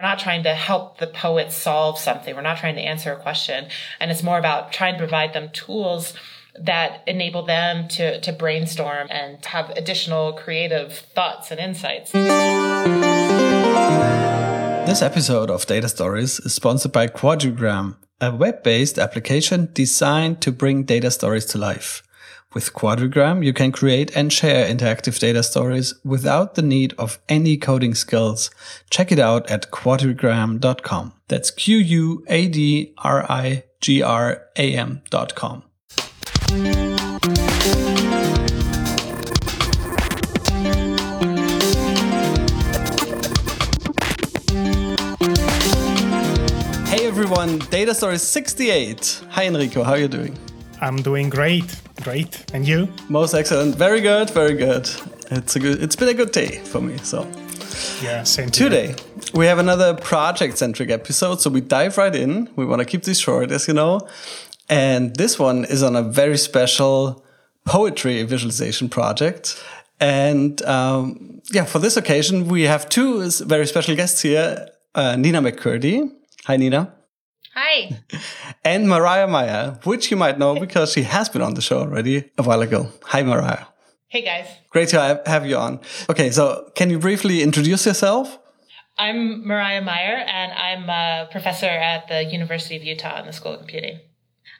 We're not trying to help the poet solve something. We're not trying to answer a question. And it's more about trying to provide them tools that enable them to, to brainstorm and have additional creative thoughts and insights. This episode of Data Stories is sponsored by Quadrigram, a web based application designed to bring data stories to life. With Quadrigram, you can create and share interactive data stories without the need of any coding skills. Check it out at quadrigram.com. That's Q-U-A-D-R-I-G-R-A-M.com. Hey everyone, Data Stories 68. Hi Enrico, how are you doing? I'm doing great, great. And you? Most excellent. Very good, very good. It's a good. It's been a good day for me. So Yeah, same today we have another project-centric episode. So we dive right in. We want to keep this short, as you know, and this one is on a very special poetry visualization project. And um, yeah, for this occasion, we have two very special guests here: uh, Nina McCurdy. Hi, Nina. Hi. And Miriah Meyer, which you might know because she has been on the show already a while ago. Hi, Miriah. Hey guys. Great to have- have you on. Okay, so can you briefly introduce yourself? I'm Miriah Meyer and I'm a professor at the University of Utah in the School of Computing.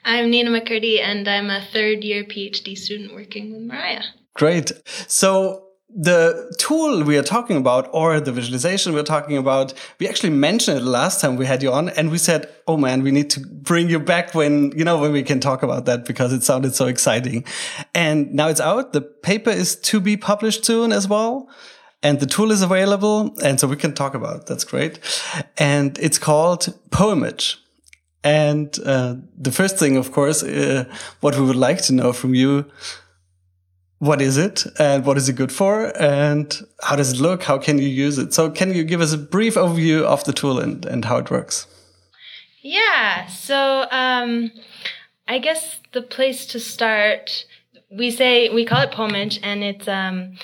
I'm Nina McCurdy, and I'm a third year PhD student working with Miriah. Great. So the tool we are talking about, or the visualization we're talking about, we actually mentioned it last time we had you on, and we said, "Oh man, we need to bring you back when you know when we can talk about that because it sounded so exciting." And now it's out. The paper is to be published soon as well. And the tool is available, and so we can talk about it. That's great. And it's called Poemage. And uh, the first thing, of course, uh, what we would like to know from you what is it and what is it good for and how does it look? How can you use it? So can you give us a brief overview of the tool and, and how it works? Yeah, so um, I guess the place to start, we say, we call it Poemage, and it's um,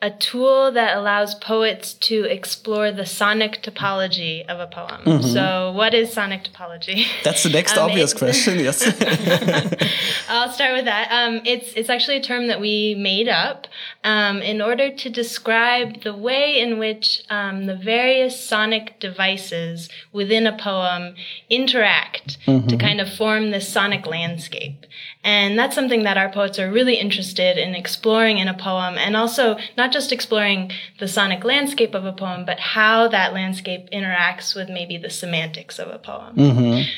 a tool that allows poets to explore the sonic topology of a poem. So, what is sonic topology? that's the next Um, obvious question yes I'll start with that. Um, it's it's actually a term that we made up um, in order to describe the way in which um, the various sonic devices within a poem interact to kind of form this sonic landscape. And that's something that our poets are really interested in exploring in a poem, and also not just exploring the sonic landscape of a poem, but how that landscape interacts with maybe the semantics of a poem.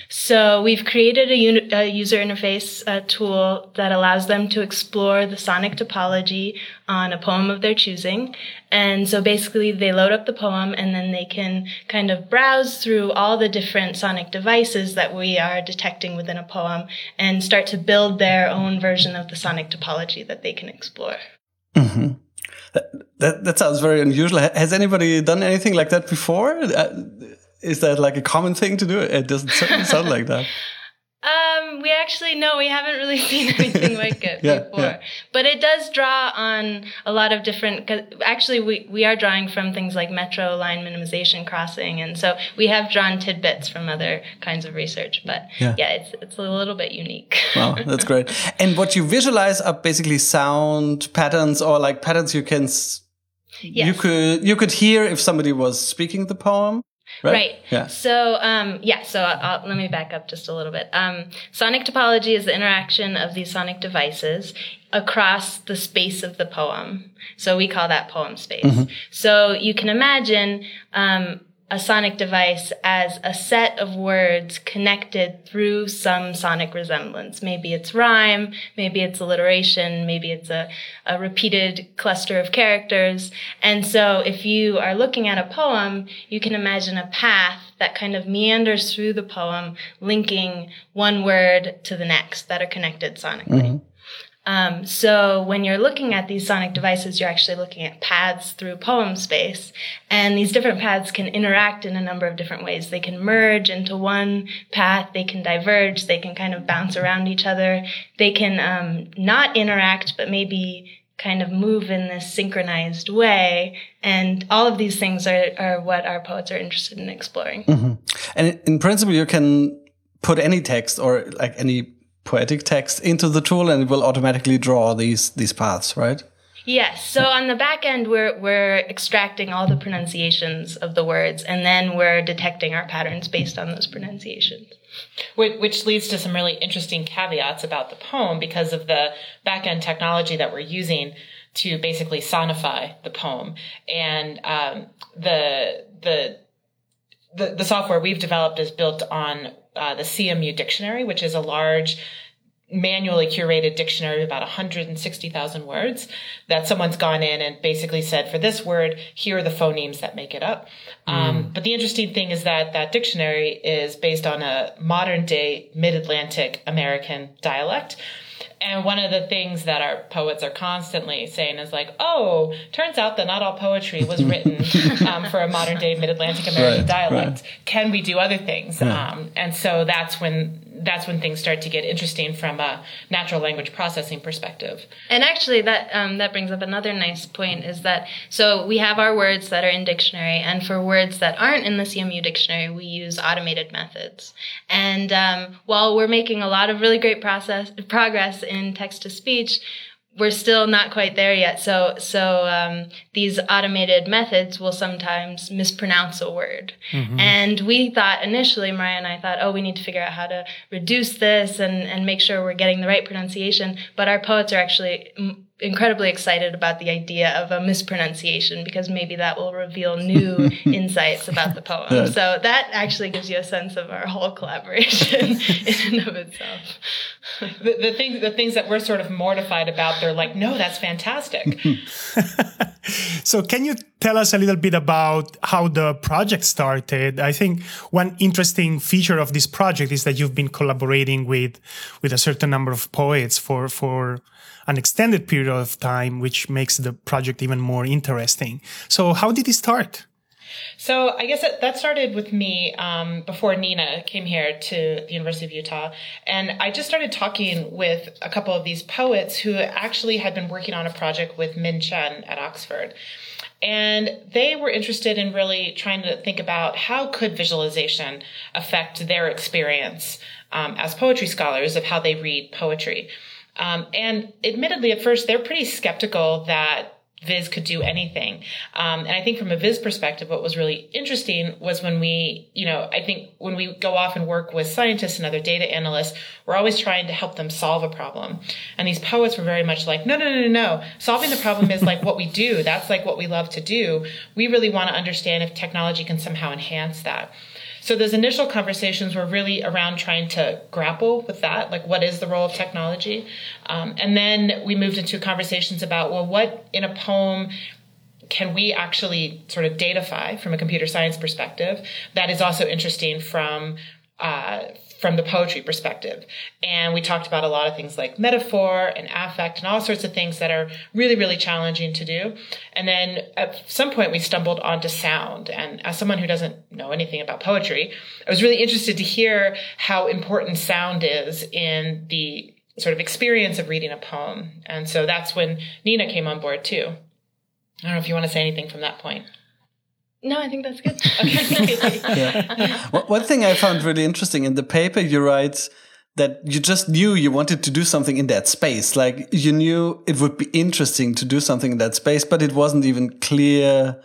So we've created a, uni- a user interface uh, tool that allows them to explore the sonic topology on a poem of their choosing. And so basically they load up the poem and then they can kind of browse through all the different sonic devices that we are detecting within a poem and start to build their own version of the sonic topology that they can explore. that, that sounds very unusual. Has anybody done anything like that before? Uh, is that like a common thing to do? It doesn't sound like that Um, we actually no, we haven't really seen anything like it Yeah, before. yeah. But it does draw on a lot of different. Cause actually, we we are drawing from things like metro line minimization crossing, and so we have drawn tidbits from other kinds of research. But Yeah. yeah, it's it's a little bit unique. wow that's great and what you visualize are basically sound patterns or like patterns you can s- you could you could hear if somebody was speaking the poem right, Right. yeah So, um, yeah. So, I'll, let me back up just a little bit. Um, sonic topology is the interaction of these sonic devices across the space of the poem. So we call that poem space. So you can imagine um, a sonic device as a set of words connected through some sonic resemblance. Maybe it's rhyme, maybe it's alliteration, maybe it's a, a repeated cluster of characters. And so if you are looking at a poem, you can imagine a path that kind of meanders through the poem, linking one word to the next that are connected sonically. Mm-hmm. Um, so when you're looking at these sonic devices, you're actually looking at paths through poem space. And these different paths can interact in a number of different ways. They can merge into one path. They can diverge. They can kind of bounce around each other. They can um, not interact, but maybe kind of move in this synchronized way. And all of these things are, are what our poets are interested in exploring. Mm-hmm. And in principle, you can put any text or like any poetic text into the tool and it will automatically draw these these paths, right? Yes. So on the back end, we're we're extracting all the pronunciations of the words, and then we're detecting our patterns based on those pronunciations. Which leads to some really interesting caveats about the poem because of the back end technology that we're using to basically sonify the poem, and um, the the the, the software we've developed is built on uh, the CMU dictionary, which is a large manually curated dictionary of about 160,000 words that someone's gone in and basically said, for this word, here are the phonemes that make it up. Mm. Um, but the interesting thing is that that dictionary is based on a modern day mid-Atlantic American dialect. And one of the things that our poets are constantly saying is like, oh, turns out that not all poetry was written um, for a modern day mid Atlantic American right, dialect. Right. Can we do other things? Yeah. Um, and so that's when that's when things start to get interesting from a natural language processing perspective. And actually, that um, that brings up another nice point is that so we have our words that are in dictionary, and for words that aren't in the CMU dictionary, we use automated methods. And um, while we're making a lot of really great process progress in text to speech, we're still not quite there yet. So, so um, these automated methods will sometimes mispronounce a word. Mm-hmm. And we thought initially, Miriah and I thought, oh, we need to figure out how to reduce this and, and make sure we're getting the right pronunciation. But our poets are actually incredibly excited about the idea of a mispronunciation because maybe that will reveal new insights about the poem. Yeah. So that actually gives you a sense of our whole collaboration in and of itself. The, the things the things that we're sort of mortified about, they're like, no, that's fantastic. So can you tell us a little bit about how the project started? I think one interesting feature of this project is that you've been collaborating with with a certain number of poets for for an extended period of time, which makes the project even more interesting. So, how did it start? So I guess that, that started with me um, before Nina came here to the University of Utah, and I just started talking with a couple of these poets who actually had been working on a project with Min Chen at Oxford. And they were interested in really trying to think about how could visualization affect their experience um, as poetry scholars of how they read poetry. Um, and admittedly, at first, they're pretty skeptical that Viz could do anything. Um, and I think from a Viz perspective, what was really interesting was when we, you know, I think when we go off and work with scientists and other data analysts, we're always trying to help them solve a problem. And these poets were very much like, no, no, no, no, no. Solving the problem is like what we do. That's like what we love to do. We really want to understand if technology can somehow enhance that. So those initial conversations were really around trying to grapple with that, like what is the role of technology, um, and then we moved into conversations about well, what in a poem can we actually sort of datafy from a computer science perspective that is also interesting from uh, from the poetry perspective. And we talked about a lot of things like metaphor and affect and all sorts of things that are really, really challenging to do. And then at some point we stumbled onto sound. And as someone who doesn't know anything about poetry, I was really interested to hear how important sound is in the sort of experience of reading a poem. And so that's when Nina came on board too. I don't know if you want to say anything from that point. No, I think that's good. Okay. yeah. One thing I found really interesting in the paper, you write that you just knew you wanted to do something in that space. Like you knew it would be interesting to do something in that space, but it wasn't even clear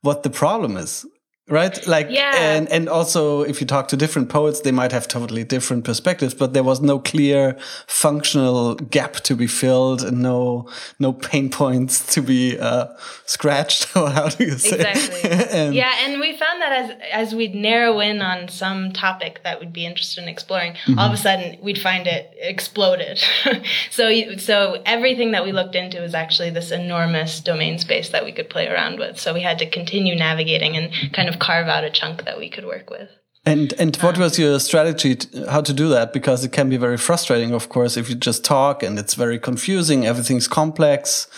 what the problem is right? Like yeah. and and also if you talk to different poets they might have totally different perspectives but there was no clear functional gap to be filled and no no pain points to be uh, scratched or how do you say? Exactly. And yeah and we found that as as we'd narrow in on some topic that we'd be interested in exploring mm -hmm. all of a sudden we'd find it exploded. So so everything that we looked into was actually this enormous domain space that we could play around with. So we had to continue navigating and kind of carve out a chunk that we could work with. And and what um, was your strategy to, how to do that? Because it can be very frustrating, of course, if you just talk and it's very confusing. Everything's complex.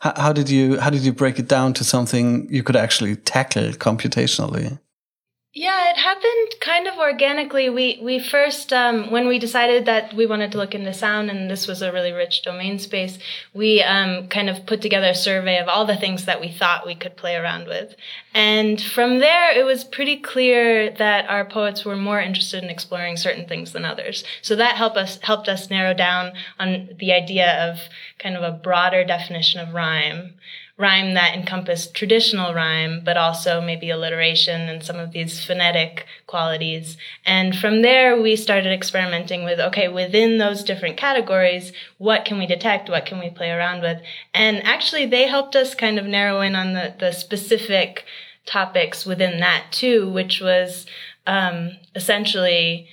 How, how did you how did you break it down to something you could actually tackle computationally? Yeah, it happened kind of organically. We we first um, when we decided that we wanted to look into sound and this was a really rich domain space, we um, kind of put together a survey of all the things that we thought we could play around with, and from there it was pretty clear that our poets were more interested in exploring certain things than others. So that helped us helped us narrow down on the idea of kind of a broader definition of rhyme rhyme that encompassed traditional rhyme, but also maybe alliteration and some of these phonetic qualities. And from there, we started experimenting with, okay, within those different categories, what can we detect? What can we play around with? And actually, they helped us kind of narrow in on the, the specific topics within that too, which was, um, essentially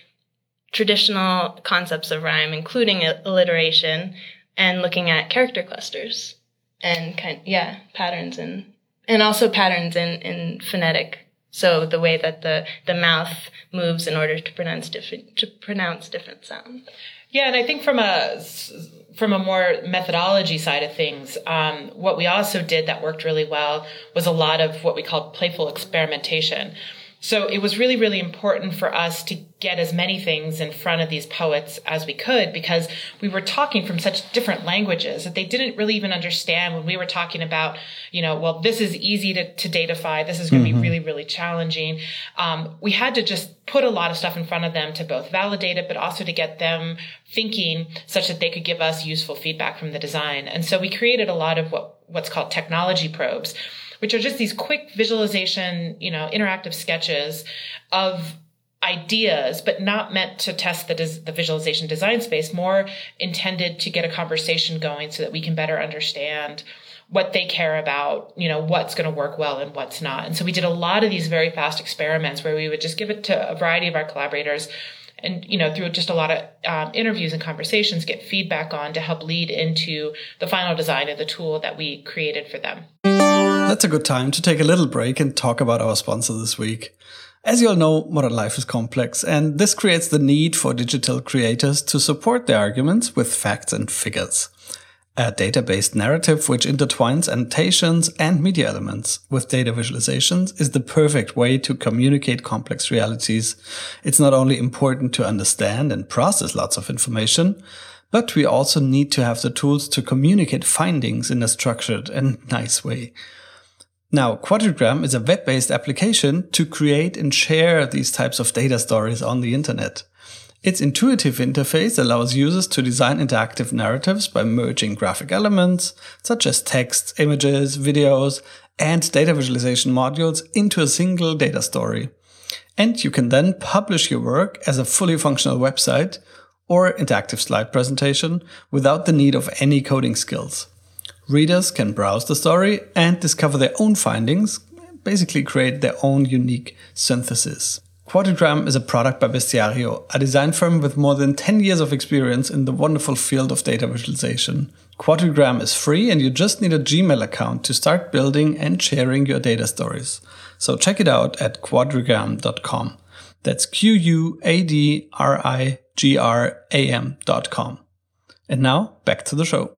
traditional concepts of rhyme, including alliteration and looking at character clusters and kind yeah patterns and and also patterns in in phonetic. So the way that the the mouth moves in order to pronounce different to pronounce different sounds. Yeah and i think from a from a more methodology side of things um, what we also did that worked really well was a lot of what we called playful experimentation so it was really, really important for us to get as many things in front of these poets as we could because we were talking from such different languages that they didn't really even understand when we were talking about, you know, well, this is easy to, to datify. This is going to mm-hmm. be really, really challenging. Um, we had to just put a lot of stuff in front of them to both validate it, but also to get them thinking such that they could give us useful feedback from the design. And so we created a lot of what, what's called technology probes which are just these quick visualization, you know, interactive sketches of ideas, but not meant to test the, des- the visualization design space, more intended to get a conversation going so that we can better understand what they care about, you know, what's going to work well and what's not. And so we did a lot of these very fast experiments where we would just give it to a variety of our collaborators and you know through just a lot of um, interviews and conversations get feedback on to help lead into the final design of the tool that we created for them that's a good time to take a little break and talk about our sponsor this week. As you all know, modern life is complex, and this creates the need for digital creators to support their arguments with facts and figures. A data-based narrative which intertwines annotations and media elements with data visualizations is the perfect way to communicate complex realities. It's not only important to understand and process lots of information, but we also need to have the tools to communicate findings in a structured and nice way. Now, Quadrigram is a web-based application to create and share these types of data stories on the internet. Its intuitive interface allows users to design interactive narratives by merging graphic elements, such as text, images, videos, and data visualization modules into a single data story. And you can then publish your work as a fully functional website or interactive slide presentation without the need of any coding skills. Readers can browse the story and discover their own findings, basically create their own unique synthesis. Quadrigram is a product by Bestiario, a design firm with more than 10 years of experience in the wonderful field of data visualization. Quadrigram is free and you just need a Gmail account to start building and sharing your data stories. So check it out at quadrigram.com. That's Q U A D R I G R A M.com. And now back to the show.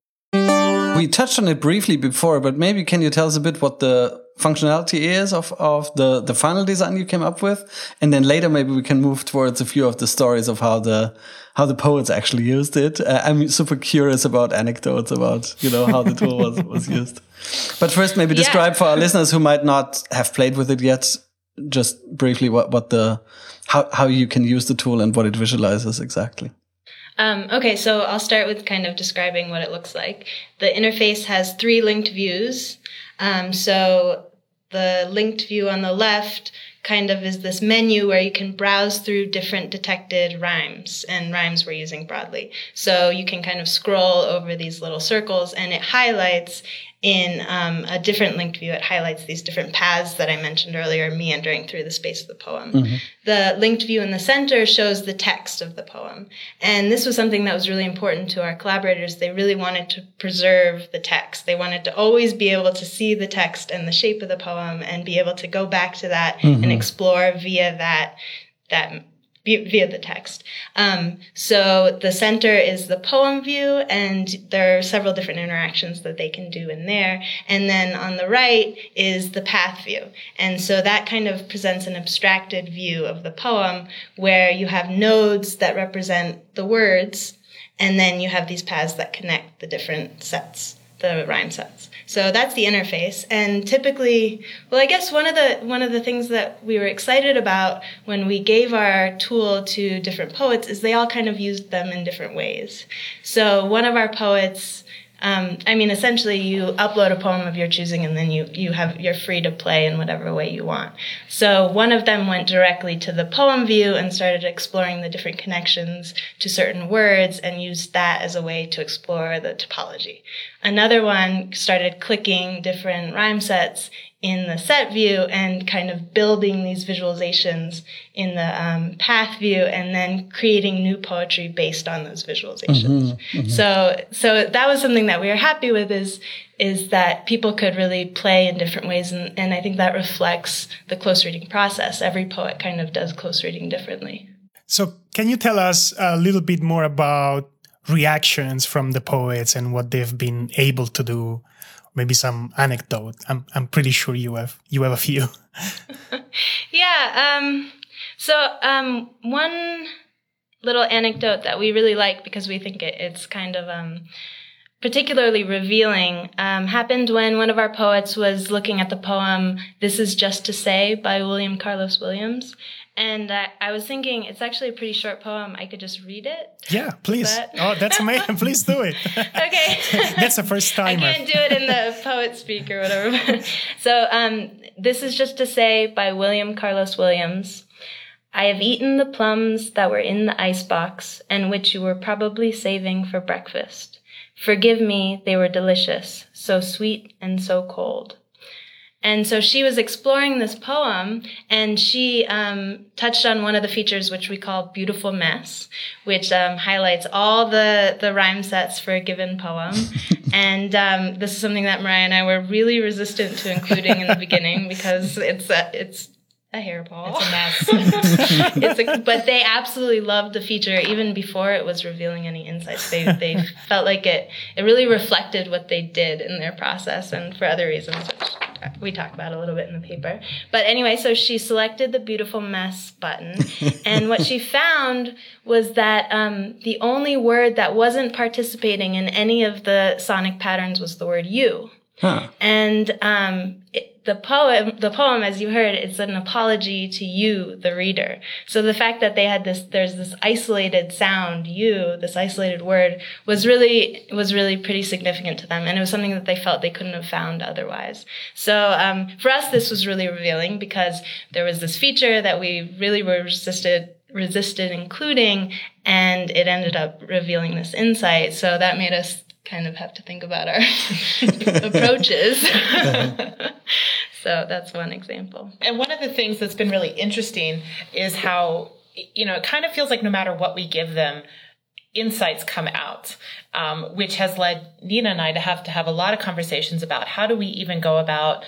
We touched on it briefly before, but maybe can you tell us a bit what the functionality is of, of the, the final design you came up with? And then later maybe we can move towards a few of the stories of how the how the poets actually used it. Uh, I'm super curious about anecdotes about, you know, how the tool was, was used. But first maybe describe yeah. for our listeners who might not have played with it yet, just briefly what, what the how, how you can use the tool and what it visualizes exactly. Um, okay, so I'll start with kind of describing what it looks like. The interface has three linked views. Um, so the linked view on the left kind of is this menu where you can browse through different detected rhymes and rhymes we're using broadly. So you can kind of scroll over these little circles and it highlights in um, a different linked view, it highlights these different paths that I mentioned earlier, meandering through the space of the poem. Mm-hmm. The linked view in the center shows the text of the poem. And this was something that was really important to our collaborators. They really wanted to preserve the text. They wanted to always be able to see the text and the shape of the poem and be able to go back to that mm-hmm. and explore via that, that via the text. Um, so the center is the poem view, and there are several different interactions that they can do in there. And then on the right is the path view. And so that kind of presents an abstracted view of the poem where you have nodes that represent the words, and then you have these paths that connect the different sets the rhyme sets. So that's the interface. And typically, well, I guess one of the one of the things that we were excited about when we gave our tool to different poets is they all kind of used them in different ways. So one of our poets um, I mean, essentially, you upload a poem of your choosing, and then you you have you're free to play in whatever way you want. So one of them went directly to the poem view and started exploring the different connections to certain words, and used that as a way to explore the topology. Another one started clicking different rhyme sets in the set view and kind of building these visualizations in the um, path view and then creating new poetry based on those visualizations. Mm-hmm, mm-hmm. So, so that was something that we were happy with is, is that people could really play in different ways. And, and I think that reflects the close reading process. Every poet kind of does close reading differently. So can you tell us a little bit more about reactions from the poets and what they've been able to do maybe some anecdote. I'm I'm pretty sure you have you have a few. yeah. Um, so um, one little anecdote that we really like because we think it, it's kind of um, particularly revealing um, happened when one of our poets was looking at the poem "This Is Just to Say" by William Carlos Williams, and uh, I was thinking it's actually a pretty short poem. I could just read it. Yeah, please. But... oh, that's amazing. please do it. okay. that's the first time. I can't do it in the poet speak or whatever. so um, this is just to say by William Carlos Williams. I have eaten the plums that were in the icebox and which you were probably saving for breakfast. Forgive me, they were delicious, so sweet and so cold. And so she was exploring this poem and she um, touched on one of the features which we call beautiful mess, which um, highlights all the, the rhyme sets for a given poem. and um, this is something that Miriah and I were really resistant to including in the beginning because it's a, it's a hairball. It's a mess. it's a, but they absolutely loved the feature even before it was revealing any insights. They they felt like it it really reflected what they did in their process and for other reasons, which we talk about a little bit in the paper. But anyway, so she selected the beautiful mess button, and what she found was that um, the only word that wasn't participating in any of the sonic patterns was the word "you." Huh. And um, it, the poem, the poem, as you heard, it's an apology to you, the reader. So the fact that they had this, there's this isolated sound, you, this isolated word, was really, was really pretty significant to them. And it was something that they felt they couldn't have found otherwise. So, um, for us, this was really revealing because there was this feature that we really were resisted, resisted including, and it ended up revealing this insight. So that made us kind of have to think about our approaches. so that's one example. And one of the things that's been really interesting is how, you know, it kind of feels like no matter what we give them, insights come out, um, which has led Nina and I to have to have a lot of conversations about how do we even go about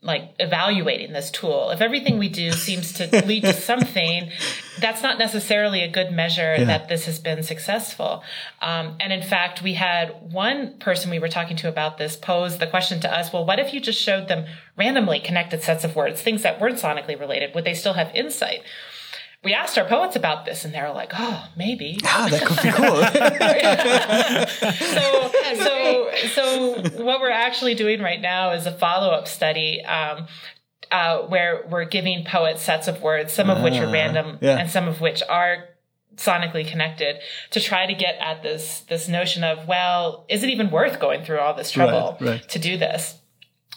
like evaluating this tool. If everything we do seems to lead to something, that's not necessarily a good measure yeah. that this has been successful. Um, and in fact, we had one person we were talking to about this pose the question to us, well, what if you just showed them randomly connected sets of words, things that weren't sonically related? Would they still have insight? We asked our poets about this and they were like, oh, maybe. Ah, that could be cool. so, so, so what we're actually doing right now is a follow up study. Um, uh, where we're giving poets sets of words, some of which are ah, random yeah. and some of which are sonically connected to try to get at this this notion of well is it even worth going through all this trouble right, right. to do this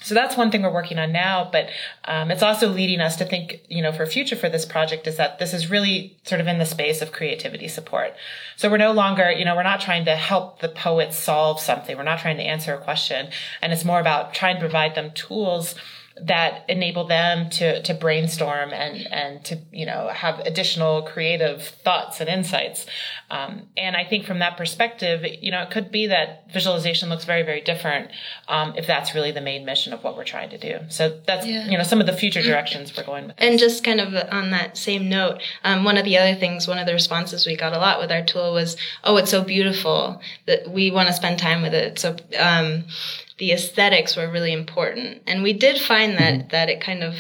so that's one thing we're working on now, but um, it's also leading us to think, you know, for future for this project is that this is really sort of in the space of creativity support. So we're no longer, you know, we're not trying to help the poets solve something. We're not trying to answer a question, and it's more about trying to provide them tools that enable them to to brainstorm and and to you know have additional creative thoughts and insights. Um, and I think from that perspective, you know, it could be that visualization looks very very different um, if that's really the main mission of what we're trying to do. So that's yeah. you know some of the future directions we're going with. And just kind of on that same note, um, one of the other things, one of the responses we got a lot with our tool was, "Oh, it's so beautiful that we want to spend time with it." So um, the aesthetics were really important. And we did find that, mm-hmm. that it kind of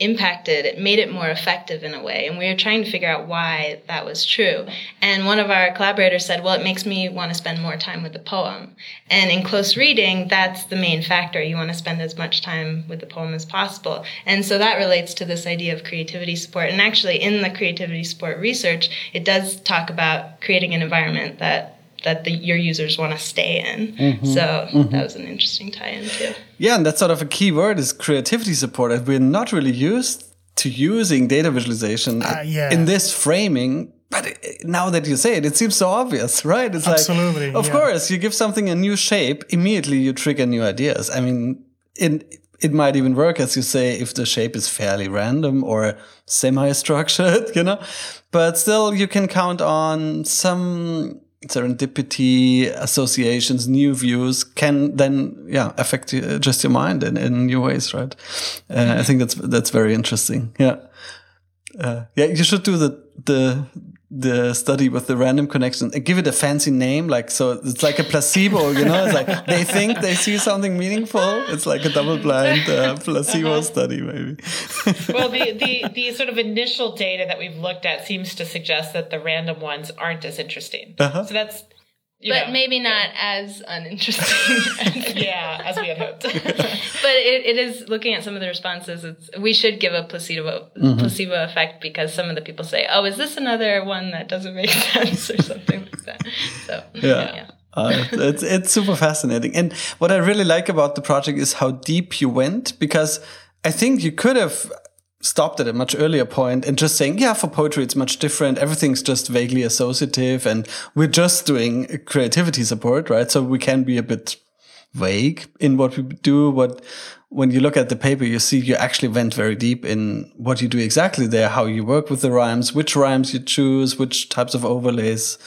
impacted, it made it more effective in a way. And we were trying to figure out why that was true. And one of our collaborators said, well, it makes me want to spend more time with the poem. And in close reading, that's the main factor. You want to spend as much time with the poem as possible. And so that relates to this idea of creativity support. And actually in the creativity support research, it does talk about creating an environment that that the, your users want to stay in. Mm-hmm. So mm-hmm. that was an interesting tie-in too. Yeah, and that's sort of a key word is creativity support. We're not really used to using data visualization uh, yeah. in this framing. But now that you say it, it seems so obvious, right? It's Absolutely, like, of yeah. course, you give something a new shape, immediately you trigger new ideas. I mean, in, it might even work, as you say, if the shape is fairly random or semi-structured, you know. But still, you can count on some serendipity associations new views can then yeah affect you, just your mind in, in new ways right? Uh, i think that's that's very interesting. Yeah. Uh, yeah you should do the the the study with the random connection and give it a fancy name like so it's like a placebo you know it's like they think they see something meaningful it's like a double blind uh, placebo uh-huh. study maybe well the, the the sort of initial data that we've looked at seems to suggest that the random ones aren't as interesting uh-huh. so that's but know, maybe not as uninteresting. yeah, as we had hoped. but it, it is looking at some of the responses. It's we should give a placebo mm-hmm. placebo effect because some of the people say, "Oh, is this another one that doesn't make sense?" or something like that. So yeah. yeah. Uh, it's it's super fascinating, and what I really like about the project is how deep you went because I think you could have stopped at a much earlier point and just saying, yeah, for poetry, it's much different. Everything's just vaguely associative and we're just doing creativity support, right? So we can be a bit vague in what we do. But when you look at the paper, you see you actually went very deep in what you do exactly there, how you work with the rhymes, which rhymes you choose, which types of overlays.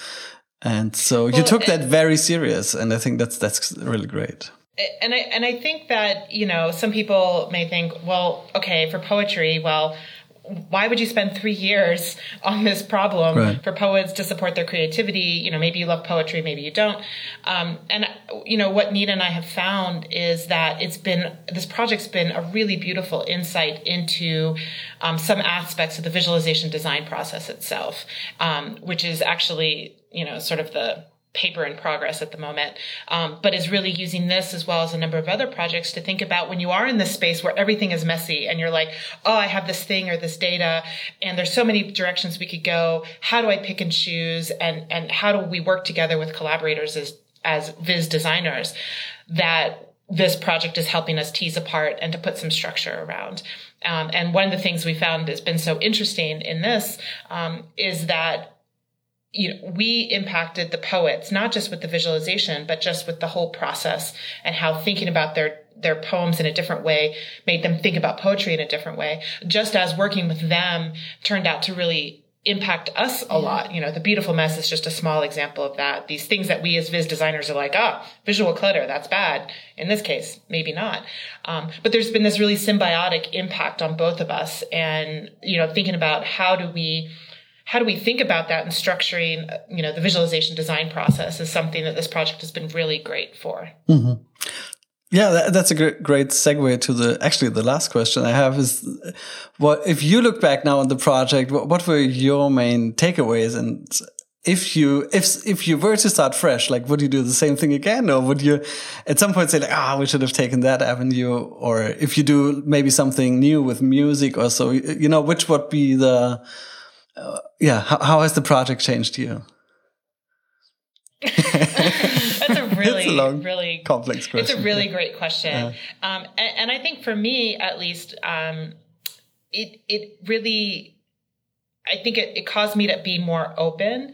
And so well, you took that very serious. And I think that's, that's really great and I and I think that you know some people may think, well, okay, for poetry, well, why would you spend three years on this problem right. for poets to support their creativity? You know, maybe you love poetry, maybe you don't. Um, and you know what Nina and I have found is that it's been this project's been a really beautiful insight into um, some aspects of the visualization design process itself, um, which is actually you know sort of the paper in progress at the moment, um, but is really using this as well as a number of other projects to think about when you are in this space where everything is messy and you're like, oh, I have this thing or this data, and there's so many directions we could go. How do I pick and choose, and and how do we work together with collaborators as as Viz designers that this project is helping us tease apart and to put some structure around. Um, and one of the things we found has been so interesting in this um, is that you know, we impacted the poets, not just with the visualization, but just with the whole process and how thinking about their their poems in a different way made them think about poetry in a different way. Just as working with them turned out to really impact us a lot. You know, the beautiful mess is just a small example of that. These things that we as Viz designers are like, ah, visual clutter, that's bad. In this case, maybe not. Um, but there's been this really symbiotic impact on both of us and, you know, thinking about how do we how do we think about that and structuring, you know, the visualization design process is something that this project has been really great for. Mm-hmm. Yeah, that, that's a great, great segue to the actually the last question I have is what if you look back now on the project, what, what were your main takeaways and if you if if you were to start fresh, like would you do the same thing again, or would you at some point say like ah we should have taken that avenue, or if you do maybe something new with music or so, you know which would be the uh, yeah, how, how has the project changed you? That's a really, a long, really complex question. It's a really great question, yeah. um, and, and, I think for me, at least, um, it it really, I think it, it caused me to be more open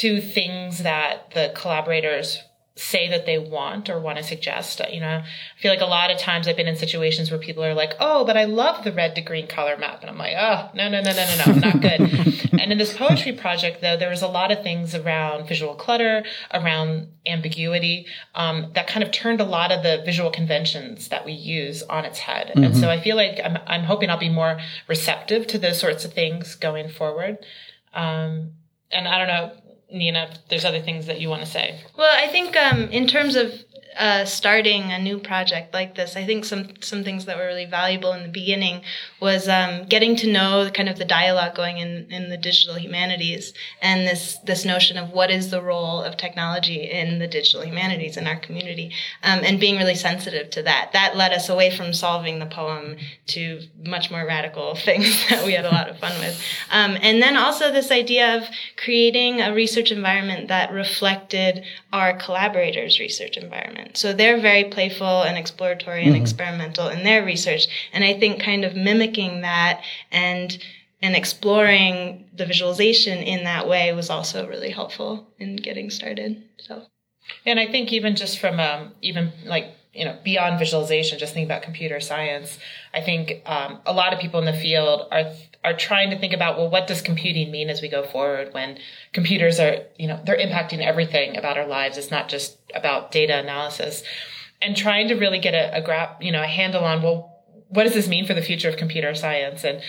to things that the collaborators say that they want or want to suggest. You know, I feel like a lot of times I've been in situations where people are like, "Oh, but I love the red to green color map," and I'm like, "Oh, no, no, no, no, no, no, not good." and in this poetry project, though, there was a lot of things around visual clutter, around ambiguity, um, that kind of turned a lot of the visual conventions that we use on its head. Mm-hmm. And so I feel like I'm, I'm hoping I'll be more receptive to those sorts of things going forward. Um, and I don't know, Nina, there's other things that you want to say. Well, I think um, in terms of uh, starting a new project like this, I think some some things that were really valuable in the beginning was um, getting to know kind of the dialogue going in in the digital humanities and this this notion of what is the role of technology in the digital humanities in our community, um, and being really sensitive to that. That led us away from solving the poem to much more radical things that we had a lot of fun with, um, and then also this idea of creating a research environment that reflected our collaborators' research environment. So they're very playful and exploratory and mm-hmm. experimental in their research. And I think kind of mimicking that and and exploring the visualization in that way was also really helpful in getting started. So and I think even just from um, even like you know beyond visualization, just think about computer science. I think um, a lot of people in the field are are trying to think about well what does computing mean as we go forward when computers are you know they're impacting everything about our lives. It's not just about data analysis. And trying to really get a, a grab you know a handle on well what does this mean for the future of computer science? And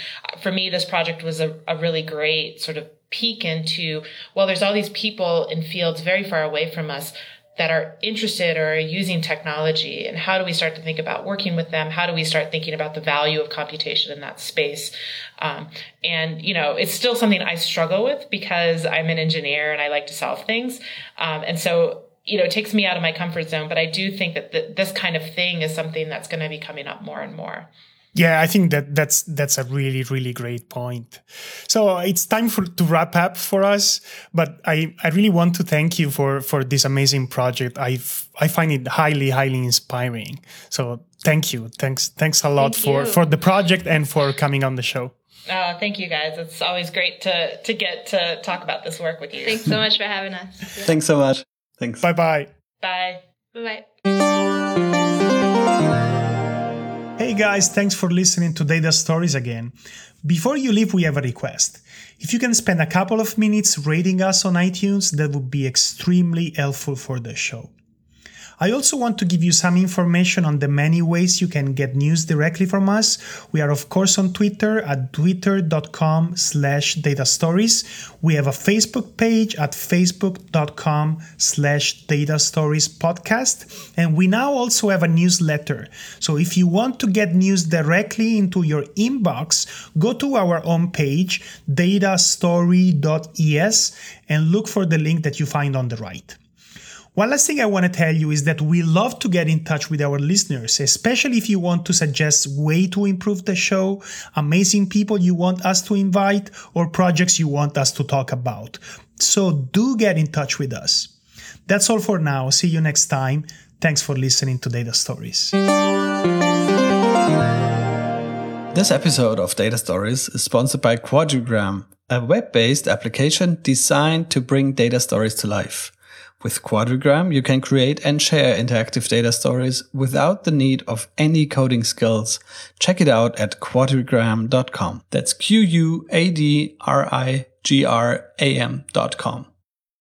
for me this project was a, a really great sort of peek into well there's all these people in fields very far away from us that are interested or are using technology and how do we start to think about working with them? How do we start thinking about the value of computation in that space? Um, and you know it's still something i struggle with because i'm an engineer and i like to solve things. Um, and so you know it takes me out of my comfort zone but i do think that the, this kind of thing is something that's going to be coming up more and more yeah, I think that that's that's a really really great point. So it's time for to wrap up for us, but I I really want to thank you for for this amazing project. I I find it highly highly inspiring. So thank you. Thanks thanks a lot thank for you. for the project and for coming on the show. Oh, thank you guys. It's always great to to get to talk about this work with you. Thanks so much for having us. Thanks so much. Thanks. Bye-bye. Bye. Bye. Hey guys, thanks for listening to Data Stories again. Before you leave, we have a request. If you can spend a couple of minutes rating us on iTunes, that would be extremely helpful for the show. I also want to give you some information on the many ways you can get news directly from us. We are of course on Twitter at twitter.com slash data stories. We have a Facebook page at facebook.com slash data stories podcast. And we now also have a newsletter. So if you want to get news directly into your inbox, go to our homepage, datastory.es, and look for the link that you find on the right. One last thing I want to tell you is that we love to get in touch with our listeners, especially if you want to suggest way to improve the show, amazing people you want us to invite, or projects you want us to talk about. So do get in touch with us. That's all for now. See you next time. Thanks for listening to Data Stories. This episode of Data Stories is sponsored by Quadrigram, a web based application designed to bring data stories to life. With Quadrigram, you can create and share interactive data stories without the need of any coding skills. Check it out at quadrigram.com. That's Q-U-A-D-R-I-G-R-A-M.com.